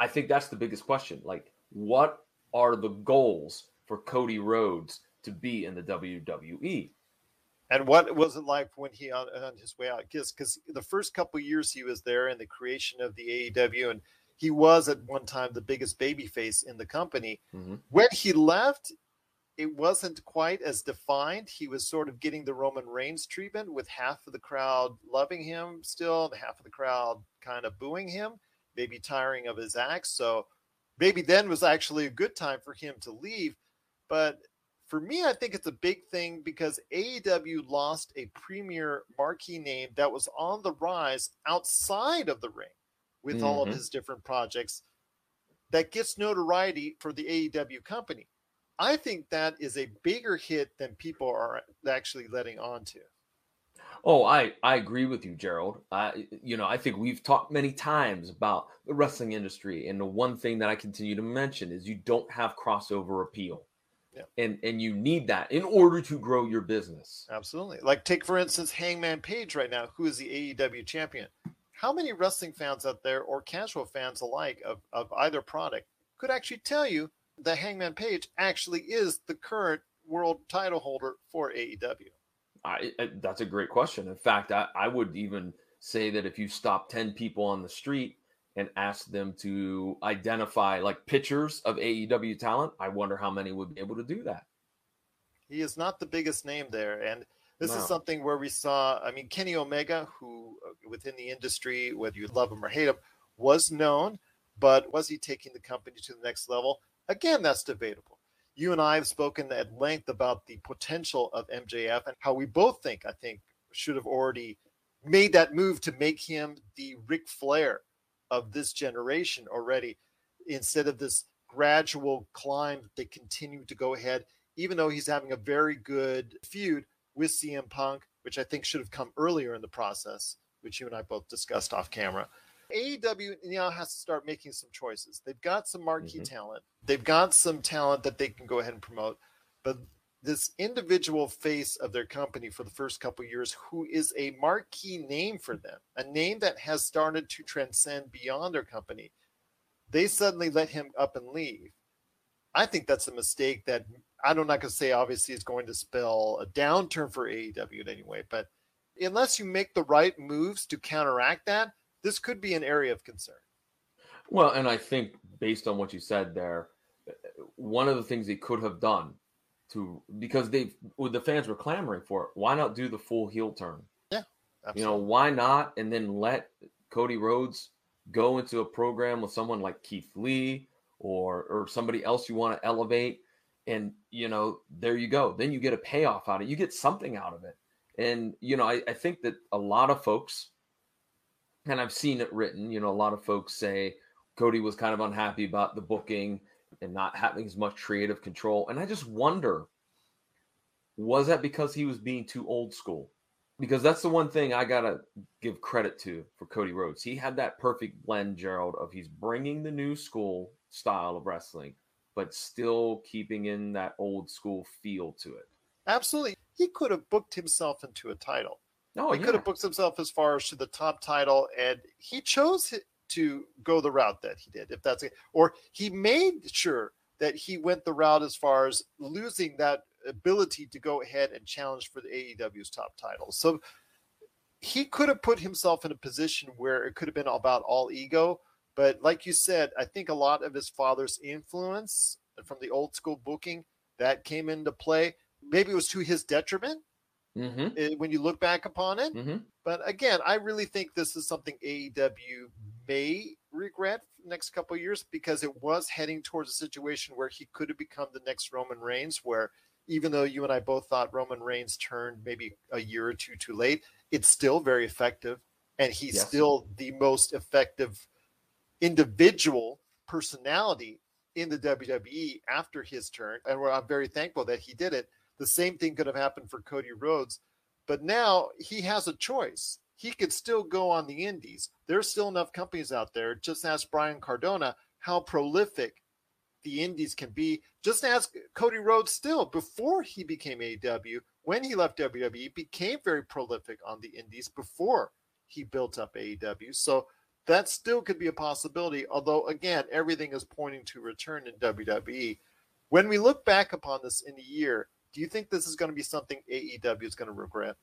I think that's the biggest question. Like, what are the goals for Cody Rhodes to be in the WWE? And what was it like when he on, on his way out? Because the first couple years he was there in the creation of the AEW, and he was at one time the biggest babyface in the company. Mm-hmm. When he left, it wasn't quite as defined. He was sort of getting the Roman Reigns treatment, with half of the crowd loving him still, and half of the crowd kind of booing him, maybe tiring of his acts. So maybe then was actually a good time for him to leave. But for me, I think it's a big thing because AEW lost a premier marquee name that was on the rise outside of the ring with mm-hmm. all of mm-hmm. his different projects that gets notoriety for the AEW company. I think that is a bigger hit than people are actually letting on to. Oh, I, I agree with you, Gerald. I you know I think we've talked many times about the wrestling industry, and the one thing that I continue to mention is you don't have crossover appeal. Yeah. And and you need that in order to grow your business. Absolutely. Like take for instance Hangman Page right now, who is the AEW champion. How many wrestling fans out there or casual fans alike of, of either product could actually tell you that Hangman Page actually is the current world title holder for AEW? I, I, that's a great question. In fact, I, I would even say that if you stop 10 people on the street and ask them to identify like pictures of AEW talent, I wonder how many would be able to do that. He is not the biggest name there. And this no. is something where we saw, I mean, Kenny Omega, who uh, within the industry, whether you love him or hate him, was known, but was he taking the company to the next level? Again, that's debatable. You and I have spoken at length about the potential of MJF and how we both think, I think, should have already made that move to make him the Ric Flair of this generation already instead of this gradual climb they continue to go ahead even though he's having a very good feud with CM Punk which I think should have come earlier in the process which you and I both discussed off camera. AEW now has to start making some choices. They've got some marquee mm-hmm. talent. They've got some talent that they can go ahead and promote but this individual face of their company for the first couple years who is a marquee name for them a name that has started to transcend beyond their company they suddenly let him up and leave. I think that's a mistake that i'm not going to say obviously is going to spell a downturn for aew in any way but unless you make the right moves to counteract that this could be an area of concern. Well and i think based on what you said there one of the things he could have done to because they the fans were clamoring for it. Why not do the full heel turn? Yeah, absolutely. you know why not, and then let Cody Rhodes go into a program with someone like Keith Lee or or somebody else you want to elevate, and you know there you go. Then you get a payoff out of it. You get something out of it, and you know I, I think that a lot of folks, and I've seen it written. You know, a lot of folks say Cody was kind of unhappy about the booking and not having as much creative control. And I just wonder was that because he was being too old school? Because that's the one thing I got to give credit to for Cody Rhodes. He had that perfect blend, Gerald, of he's bringing the new school style of wrestling, but still keeping in that old school feel to it. Absolutely. He could have booked himself into a title. No, he yeah. could have booked himself as far as to the top title, and he chose to go the route that he did, if that's it. Or he made sure that he went the route as far as losing that ability to go ahead and challenge for the AEW's top title. So he could have put himself in a position where it could have been about all ego. But like you said, I think a lot of his father's influence from the old school booking that came into play. Maybe it was to his detriment mm-hmm. Eh, when you look back upon it. Mm-hmm. But again, I really think this is something AEW may regret next couple years because it was heading towards a situation where he could have become the next Roman Reigns, where even though you and I both thought Roman Reigns turned maybe a year or two too late, it's still very effective. And he's Yes. still the most effective individual personality in the WWE after his turn. And I'm very thankful that he did it. The same thing could have happened for Cody Rhodes, but now he has a choice. He could still go on the indies. There's still enough companies out there. Just ask Brian Cardona how prolific the indies can be. Just ask Cody Rhodes still before he became AEW, when he left WWE, became very prolific on the indies before he built up AEW. So that still could be a possibility. Although again, everything is pointing to return in WWE. When we look back upon this in a year, do you think this is going to be something AEW is going to regret?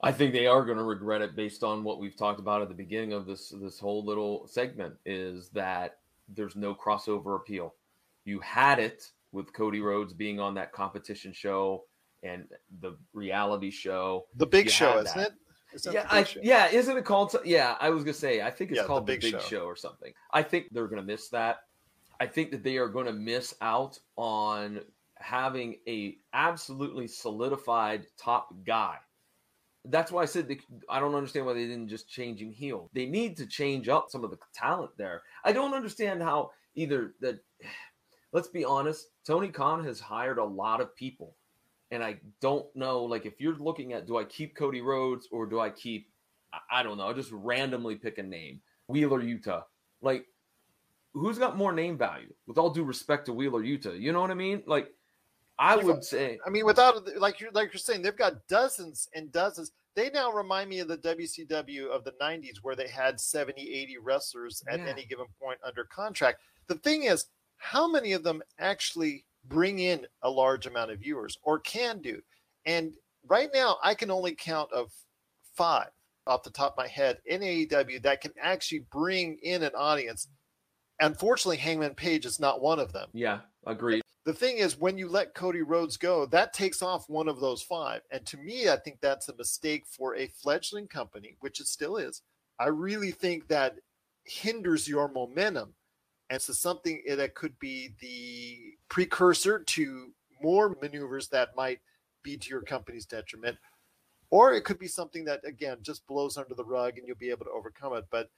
I think they are going to regret it based on what we've talked about at the beginning of this this whole little segment is that there's no crossover appeal. You had it with Cody Rhodes being on that competition show and the reality show. The Big You Show, isn't that. it? Is Yeah, I, Show? yeah, isn't it called? Yeah, I was gonna say. I think it's Yeah, called the Big Big, Show. show. or something. I think they're gonna miss that. I think that they are going to miss out on having a absolutely solidified top guy. That's why I said they, I don't understand why they didn't just change him heel. They need to change up some of the talent there. I don't understand how either that. (sighs) Let's be honest. Tony Khan has hired a lot of people, and I don't know. Like, if you're looking at, do I keep Cody Rhodes or do I keep? I- I don't know. I'll just randomly pick a name. Wheeler Yuta. Like, who's got more name value? With all due respect to Wheeler Yuta, you know what I mean? Like, I would say, I mean, without like you're like you're saying, they've got dozens and dozens. They now remind me of the WCW of the '90s, where they had 70, 80 wrestlers at Yeah. any given point under contract. The thing is, how many of them actually bring in a large amount of viewers or can do? And right now, I can only count of five off the top of my head in AEW that can actually bring in an audience. Unfortunately, Hangman Page is not one of them yeah, agreed. The thing is when you let Cody Rhodes go, that takes off one of those five. And to me, I think that's a mistake for a fledgling company, which it still is. I really think that hinders your momentum. And so something that could be the precursor to more maneuvers that might be to your company's detriment. Or it could be something that again just blows under the rug and you'll be able to overcome it. But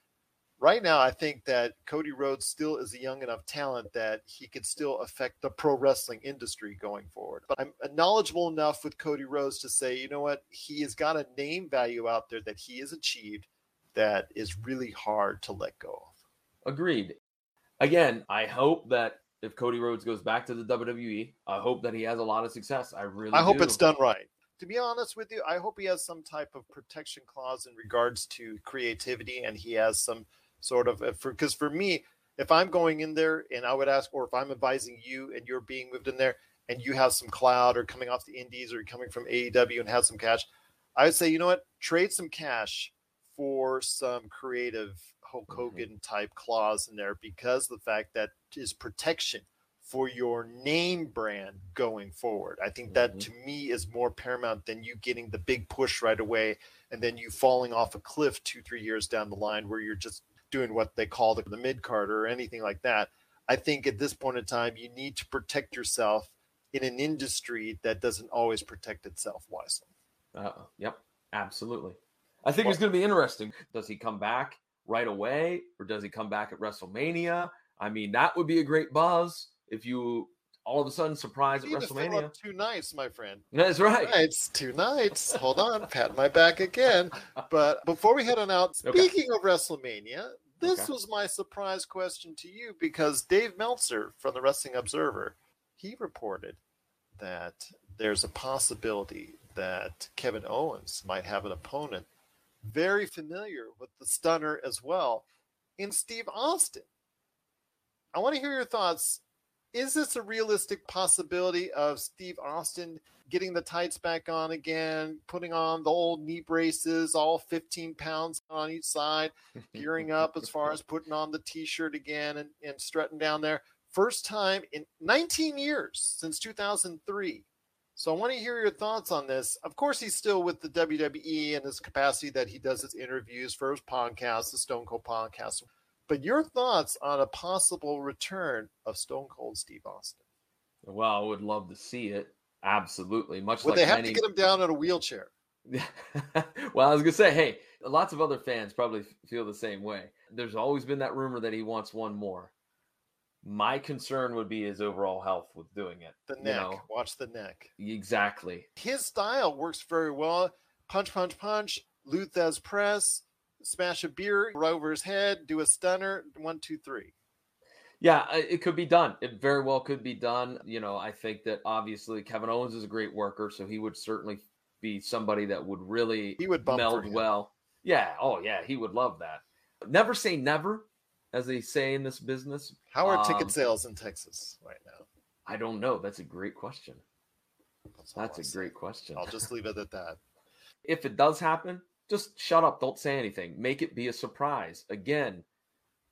right now, I think that Cody Rhodes still is a young enough talent that he could still affect the pro wrestling industry going forward. But I'm knowledgeable enough with Cody Rhodes to say, you know what, he has got a name value out there that he has achieved that is really hard to let go of. Agreed. Again, I hope that if Cody Rhodes goes back to the WWE, I hope that he has a lot of success. I really I hope do. it's done right. To be honest with you, I hope he has some type of protection clause in regards to creativity, and he has some sort of for because for me, if I'm going in there and I would ask, or if I'm advising you and you're being moved in there, and you have some cloud or coming off the Indies or you're coming from AEW and have some cash, I would say, you know what, trade some cash for some creative Hulk Mhm. Hogan type clause in there because the fact that is protection for your name brand going forward. I think that Mhm. to me is more paramount than you getting the big push right away and then you falling off a cliff two, three years down the line where you're just doing what they call the, the mid card or anything like that. I think at this point in time, you need to protect yourself in an industry that doesn't always protect itself wisely. Uh, yep, absolutely. I think it's going to be interesting. Does he come back right away, or does he come back at WrestleMania? I mean, that would be a great buzz if you all of a sudden surprise at need to fill WrestleMania. two nights, my friend. That's right. Nights, two nights. Hold on, pat my back again. (laughs) But before we head on out, Okay. speaking of WrestleMania, this Okay. was my surprise question to you because Dave Meltzer from the Wrestling Observer, he reported that there's a possibility that Kevin Owens might have an opponent very familiar with the stunner as well in Steve Austin. I want to hear your thoughts. Is this a realistic possibility of Steve Austin getting the tights back on again, putting on the old knee braces, all 15 pounds on each side, (laughs) gearing up as far as putting on the t shirt again and, and strutting down there? First time in 19 years since 2003. So I want to hear your thoughts on this. Of course, he's still with the WWE in his capacity that he does his interviews for his podcast, the Stone Cold podcast. But your thoughts on a possible return of Stone Cold Steve Austin? Well, I would love to see it. Absolutely. Much Would like they have many... to get him down in a wheelchair? (laughs) well, I was gonna say, hey, lots of other fans probably feel the same way. There's always been that rumor that he wants one more. My concern would be his overall health with doing it. The you neck. know? Watch the neck. Exactly. His style works very well. Punch, punch, punch. Lou Thesz press. Smash a beer over his head. Do a stunner. One, two, three. Yeah, uh, it could be done. It very well could be done. You know, I think that obviously Kevin Owens is a great worker, so he would certainly be somebody that would really He would meld well. Yeah. Oh, yeah. He would love that. Never say never, as they say in this business. How are Um, ticket sales in Texas right now? I don't know. That's a great question. That's, That's a great question. I'll just leave it at that. (laughs) if it does happen, just shut up. Don't say anything. Make it be a surprise. Again,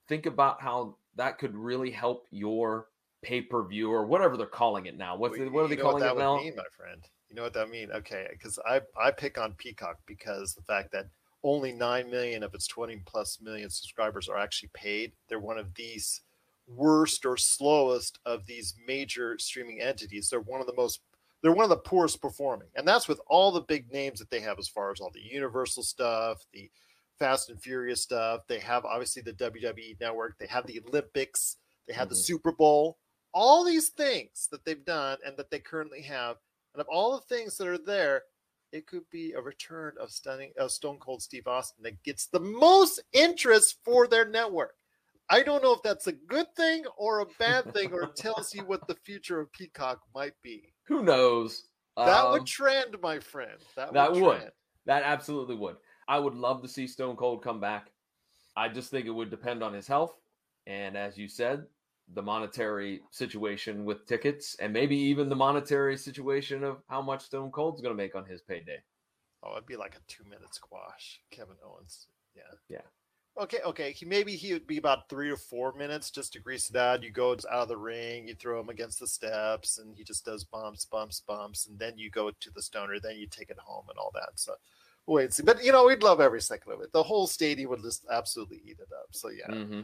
think about how that could really help your pay per view or whatever they're calling it now. What's Well, what are they calling that it now? would mean, my friend? You know what that mean? Okay, because I I pick on Peacock because the fact that only nine million of its twenty plus million subscribers are actually paid. They're one of these worst or slowest of these major streaming entities. They're one of the most they're one of the poorest performing, and that's with all the big names that they have as far as all the Universal stuff, the Fast and Furious stuff. They have obviously the WWE network. They have the Olympics. They have the Mhm. Super Bowl. All these things that they've done and that they currently have, and of all the things that are there, it could be a return of stunning of Stone Cold Steve Austin that gets the most interest for their network. I don't know if that's a good thing or a bad thing, or (laughs) tells you what the future of Peacock might be. Who knows? That Um, would trend, my friend. That, that would. would. trend. That absolutely would. I would love to see Stone Cold come back. I just think it would depend on his health. And as you said, the monetary situation with tickets and maybe even the monetary situation of how much Stone Cold's going to make on his payday. Oh, it'd be like a two minute squash. Kevin Owens. Yeah. Yeah. Okay, okay. He maybe he would be about three or four minutes just to grease it out. You go out of the ring, you throw him against the steps, and he just does bumps, bumps, bumps, and then you go to the stunner, then you take it home and all that. So we'll wait and see. But you know, we'd love every second of it. The whole stadium would just absolutely eat it up. So yeah. hmm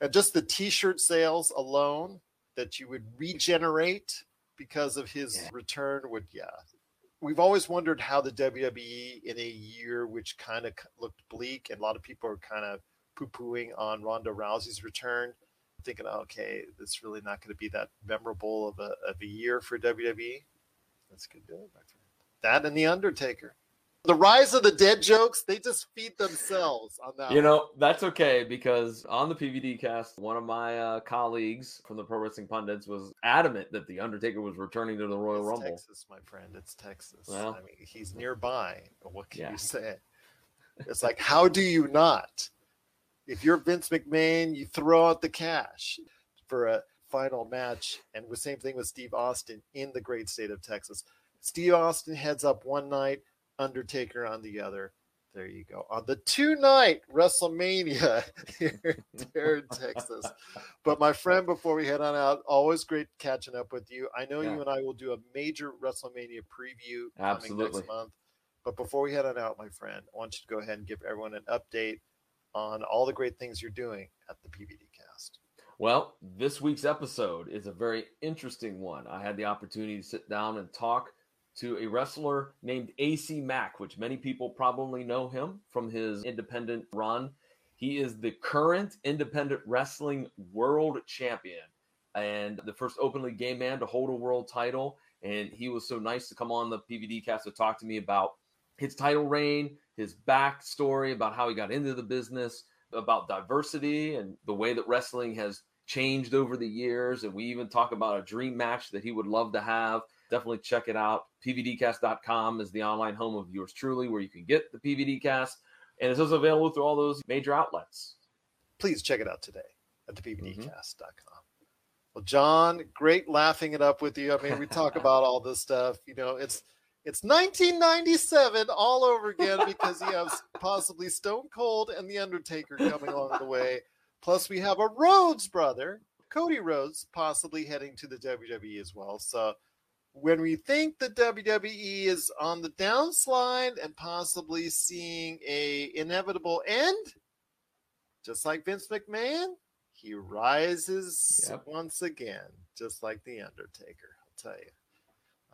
And just the t-shirt sales alone that you would regenerate because of his Yeah. return would yeah we've always wondered how the wwe in a year which kind of looked bleak and a lot of people are kind of poo-pooing on ronda rousey's return thinking okay it's really not going to be that memorable of a, of a year for wwe that's good doing my friend that and the undertaker the rise of the dead jokes they just feed themselves on that You know, that's okay because on the PVD cast, one of my uh, colleagues from the Pro Wrestling Pundits was adamant that The Undertaker was returning to the Royal It's Rumble. Texas, my friend. It's Texas. Well. I mean, he's nearby. What can Yeah. you say? (laughs) It's like, how do you not? If you're Vince McMahon, you throw out the cash for a final match. And the same thing with Steve Austin in the great state of Texas. Steve Austin heads up one night, Undertaker on the other. There you go. On the two night WrestleMania here, (laughs) here in (laughs) Texas. But my friend, before we head on out, always great catching up with you. I know Yeah. you and I will do a major WrestleMania preview coming next month. But before we head on out, my friend, I want you to go ahead and give everyone an update on all the great things you're doing at the PVD cast. Well, this week's episode is a very interesting one. I had the opportunity to sit down and talk to a wrestler named AC Mack, which many people probably know him from his independent run. He is the current independent wrestling world champion and the first openly gay man to hold a world title. And he was so nice to come on the PVD cast to talk to me about his title reign, his backstory, about how he got into the business, about diversity and the way that wrestling has changed over the years. And we even talk about a dream match that he would love to have. Definitely check it out. PVDcast.com is the online home of yours truly, where you can get the PVD cast. And it's also available through all those major outlets. Please check it out today at the Mm-hmm. PVDcast.com. Well, John, great laughing it up with you. I mean, we talk (laughs) about all this stuff. You know, it's it's 1997 all over again because you have (laughs) possibly Stone Cold and The Undertaker coming along the way. Plus, we have a Rhodes brother, Cody Rhodes, possibly heading to the WWE as well. So, when we think the WWE is on the downslide and possibly seeing a inevitable end, just like Vince McMahon, he rises Yep. once again, just like the Undertaker. I'll tell you.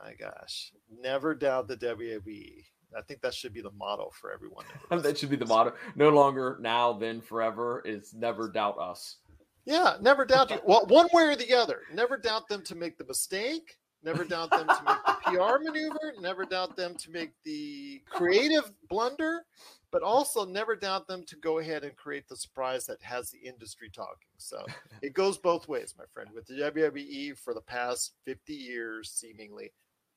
My gosh, never doubt the WWE. I think that should be the motto for everyone. that (laughs) should be the motto. No longer now, then forever is never doubt us. Yeah, never doubt you. Well, one way or the other. Never doubt them to make the mistake. Never doubt them to make the (laughs) PR maneuver. Never doubt them to make the creative blunder. But also never doubt them to go ahead and create the surprise that has the industry talking. So (laughs) it goes both ways, my friend. With the WWE for the past 50 years, seemingly,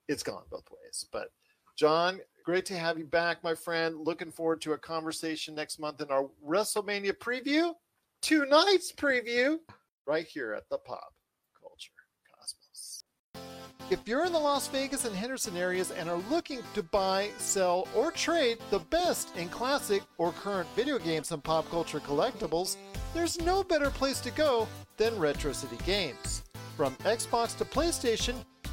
it's gone both ways. But John, great to have you back, my friend. Looking forward to a conversation next month in our WrestleMania preview, two nights preview, right here at the Pop Culture Cosmos. If you're in the Las Vegas and Henderson areas and are looking to buy, sell, or trade the best in classic or current video games and pop culture collectibles, there's no better place to go than Retro City Games. From Xbox to PlayStation,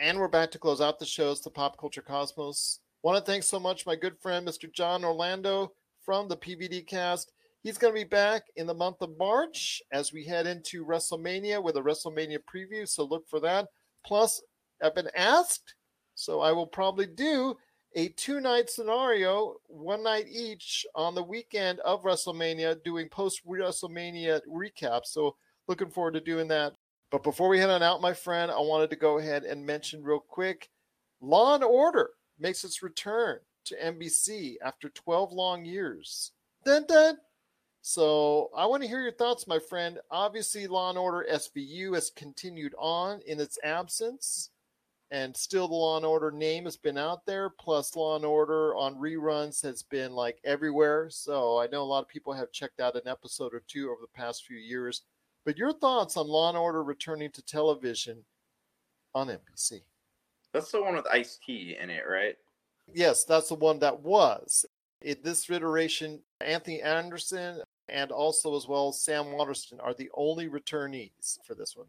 And we're back to close out the shows, the Pop Culture Cosmos. Want to thank so much my good friend, Mr. John Orlando from the PVD cast. He's going to be back in the month of March as we head into WrestleMania with a WrestleMania preview. So look for that. Plus, I've been asked, so I will probably do a two night scenario, one night each on the weekend of WrestleMania, doing post WrestleMania recaps. So looking forward to doing that. But before we head on out, my friend, I wanted to go ahead and mention real quick Law and Order makes its return to NBC after 12 long years. Dun dun. So I want to hear your thoughts, my friend. Obviously, Law and Order SVU has continued on in its absence, and still the Law and Order name has been out there. Plus, Law and Order on reruns has been like everywhere. So I know a lot of people have checked out an episode or two over the past few years. But your thoughts on Law and Order returning to television on NBC? That's the one with Ice T in it, right? Yes, that's the one that was. In this iteration, Anthony Anderson and also as well Sam Waterston are the only returnees for this one.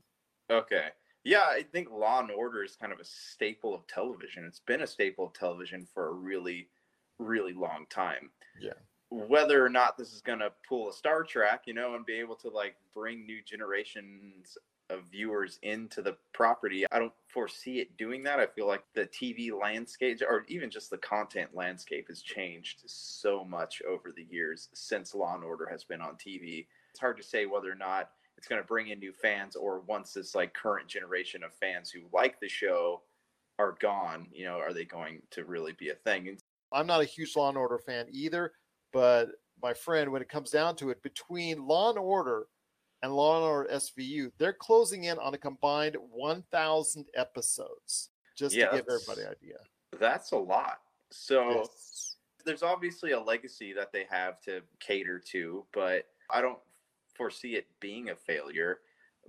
Okay. Yeah, I think Law and Order is kind of a staple of television. It's been a staple of television for a really, really long time. Yeah. Whether or not this is going to pull a Star Trek, you know, and be able to like bring new generations of viewers into the property, I don't foresee it doing that. I feel like the TV landscape or even just the content landscape has changed so much over the years since Law and Order has been on TV. It's hard to say whether or not it's going to bring in new fans or once this like current generation of fans who like the show are gone, you know, are they going to really be a thing? And I'm not a huge Law and Order fan either, but my friend, when it comes down to it, between Law and Order and Law and Order SVU, they're closing in on a combined 1,000 episodes. Just to give everybody an idea. that's a lot. So Yes. there's obviously a legacy that they have to cater to, but I don't foresee it being a failure.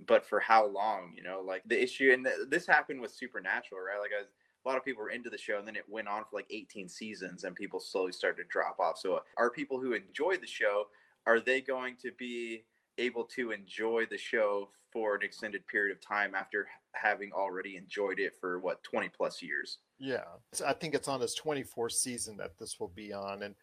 But for how long, you know, like the issue, and th- this happened with Supernatural, right? Like, I was, a lot of people were into the show, and then it went on for like 18 seasons, and people slowly started to drop off. So, uh, are people who enjoy the show are they going to be able to enjoy the show for an extended period of time after having already enjoyed it for what 20 plus years? Yeah, So I think it's on its 24th season that this will be on. And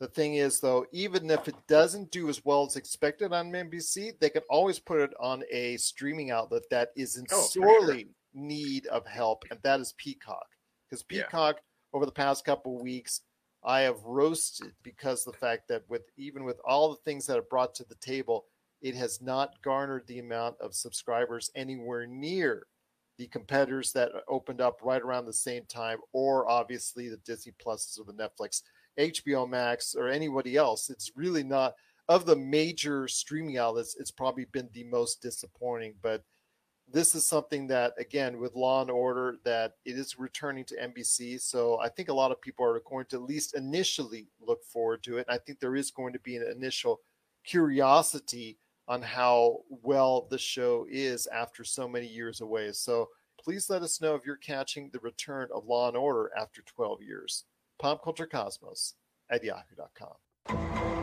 the thing is, though, even if it doesn't do as well as expected on NBC, they can always put it on a streaming outlet that is in Oh, for sure. Need of help, and that is Peacock. Because Yeah. Peacock, over the past couple weeks, I have roasted because of the fact that with even with all the things that it brought to the table, it has not garnered the amount of subscribers anywhere near the competitors that opened up right around the same time, or obviously the Disney Pluses or the Netflix, HBO Max, or anybody else. It's really not of the major streaming outlets. It's probably been the most disappointing, but this is something that again with law and order that it is returning to nbc so i think a lot of people are going to at least initially look forward to it and i think there is going to be an initial curiosity on how well the show is after so many years away so Please let us know if you're catching the return of Law and Order after 12 years. pop culture cosmos at yahoo.com.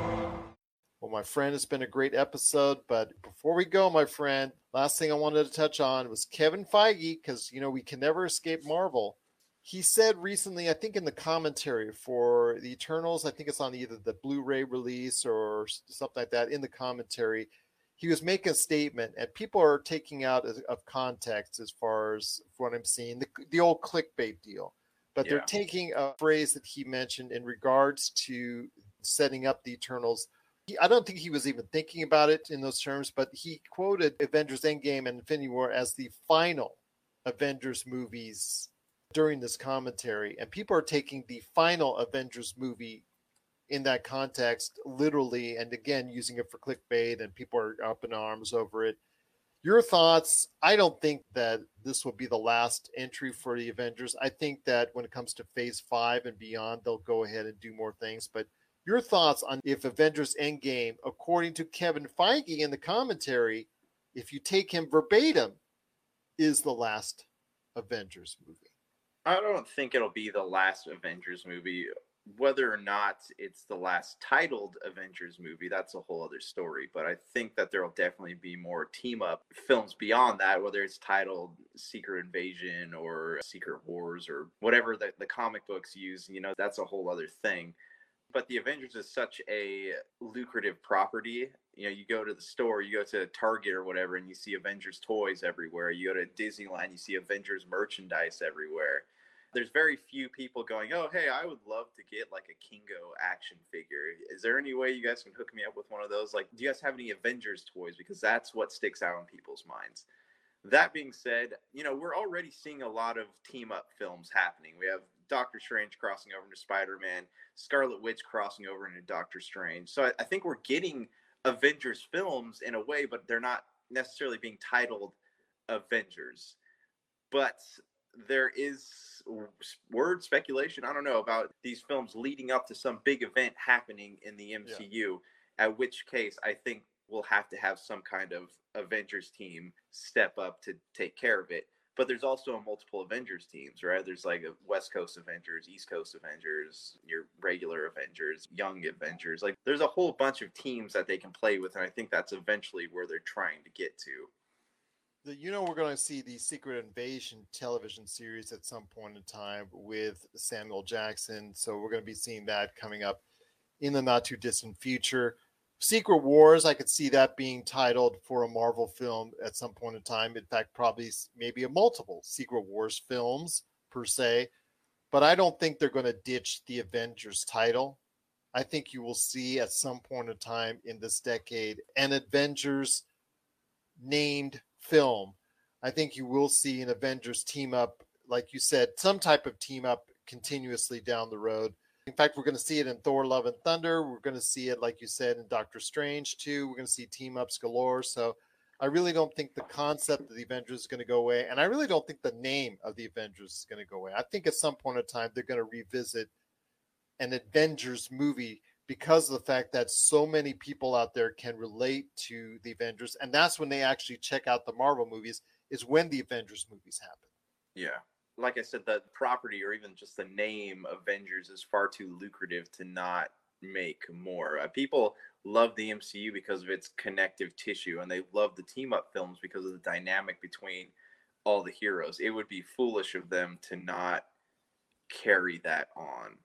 Well, my friend, it's been a great episode. But before we go, my friend, last thing I wanted to touch on was Kevin Feige, because, you know, we can never escape Marvel. He said recently, I think in the commentary for the Eternals, I think it's on either the Blu ray release or something like that, in the commentary, he was making a statement, and people are taking out of context as far as what I'm seeing the, the old clickbait deal. But yeah. they're taking a phrase that he mentioned in regards to setting up the Eternals I don't think he was even thinking about it in those terms, but he quoted Avengers Endgame and Infinity War as the final Avengers movies during this commentary. And people are taking the final Avengers movie in that context literally, and again, using it for clickbait, and people are up in arms over it. Your thoughts? I don't think that this will be the last entry for the Avengers. I think that when it comes to phase five and beyond, they'll go ahead and do more things. But your thoughts on if Avengers Endgame, according to Kevin Feige in the commentary, if you take him verbatim, is the last Avengers movie? I don't think it'll be the last Avengers movie. Whether or not it's the last titled Avengers movie, that's a whole other story. But I think that there will definitely be more team up films beyond that, whether it's titled Secret Invasion or Secret Wars or whatever the, the comic books use. You know, that's a whole other thing but the Avengers is such a lucrative property. You know, you go to the store, you go to Target or whatever, and you see Avengers toys everywhere. You go to Disneyland, you see Avengers merchandise everywhere. There's very few people going, oh, hey, I would love to get like a Kingo action figure. Is there any way you guys can hook me up with one of those? Like, do you guys have any Avengers toys? Because that's what sticks out in people's minds. That being said, you know, we're already seeing a lot of team up films happening. We have Doctor Strange crossing over into Spider Man, Scarlet Witch crossing over into Doctor Strange. So I, I, think we're getting Avengers films in a way, but they're not necessarily being titled Avengers. But there is word speculation, I don't know, about these films leading up to some big event happening in the MCU, yeah. at which case I think we'll have to have some kind of Avengers team step up to take care of it but there's also multiple Avengers teams, right? There's like a West Coast Avengers, East Coast Avengers, your regular Avengers, Young Avengers. Like there's a whole bunch of teams that they can play with, and I think that's eventually where they're trying to get to. You know, we're going to see the Secret Invasion television series at some point in time with Samuel Jackson. So we're going to be seeing that coming up in the not too distant future. Secret Wars, I could see that being titled for a Marvel film at some point in time. In fact, probably maybe a multiple Secret Wars films per se. But I don't think they're going to ditch the Avengers title. I think you will see at some point in time in this decade an Avengers named film. I think you will see an Avengers team up, like you said, some type of team up continuously down the road. In fact, we're going to see it in Thor: Love and Thunder. We're going to see it, like you said, in Doctor Strange too. We're going to see team ups galore. So, I really don't think the concept of the Avengers is going to go away, and I really don't think the name of the Avengers is going to go away. I think at some point in time they're going to revisit an Avengers movie because of the fact that so many people out there can relate to the Avengers, and that's when they actually check out the Marvel movies. Is when the Avengers movies happen. Yeah like I said, the property or even just the name Avengers is far too lucrative to not make more. Uh, people love the MCU because of its connective tissue, and they love the team up films because of the dynamic between all the heroes. It would be foolish of them to not carry that on.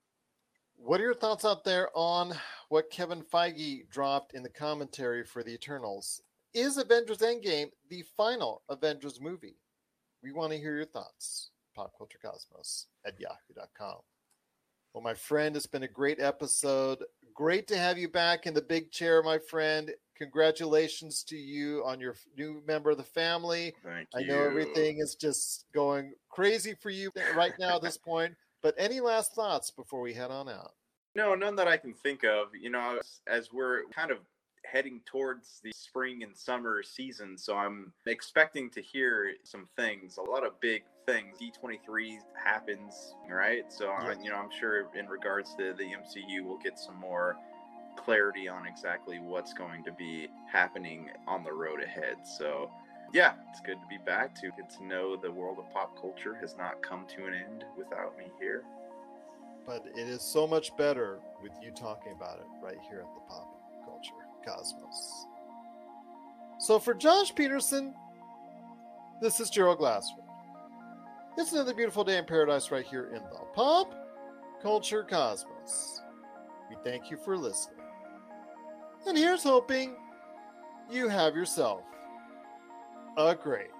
What are your thoughts out there on what Kevin Feige dropped in the commentary for the Eternals? Is Avengers Endgame the final Avengers movie? We want to hear your thoughts popculturecosmos at yahoo.com. Well, my friend, it's been a great episode. Great to have you back in the big chair, my friend. Congratulations to you on your new member of the family. Thank you. I know everything is just going crazy for you right now at this (laughs) point. But any last thoughts before we head on out? No, none that I can think of. You know, as, as we're kind of heading towards the spring and summer season, so I'm expecting to hear some things, a lot of big things. D23 happens, right? So, yeah. you know, I'm sure in regards to the MCU, we'll get some more clarity on exactly what's going to be happening on the road ahead. So, Yeah, it's good to be back to get to know the world of pop culture has not come to an end without me here. But it is so much better with you talking about it right here at the Pop Cosmos. So for Josh Pederson, this is Gerald Glassford. It's another beautiful day in paradise right here in the Pop Culture Cosmos. We thank you for listening. And here's hoping you have yourself a great